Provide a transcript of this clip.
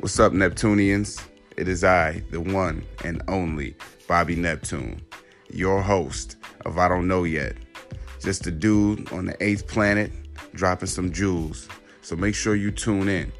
What's up, Neptunians? It is I, the one and only Bobby Neptune, your host of I Don't Know Yet. Just a dude on the eighth planet dropping some jewels. So make sure you tune in.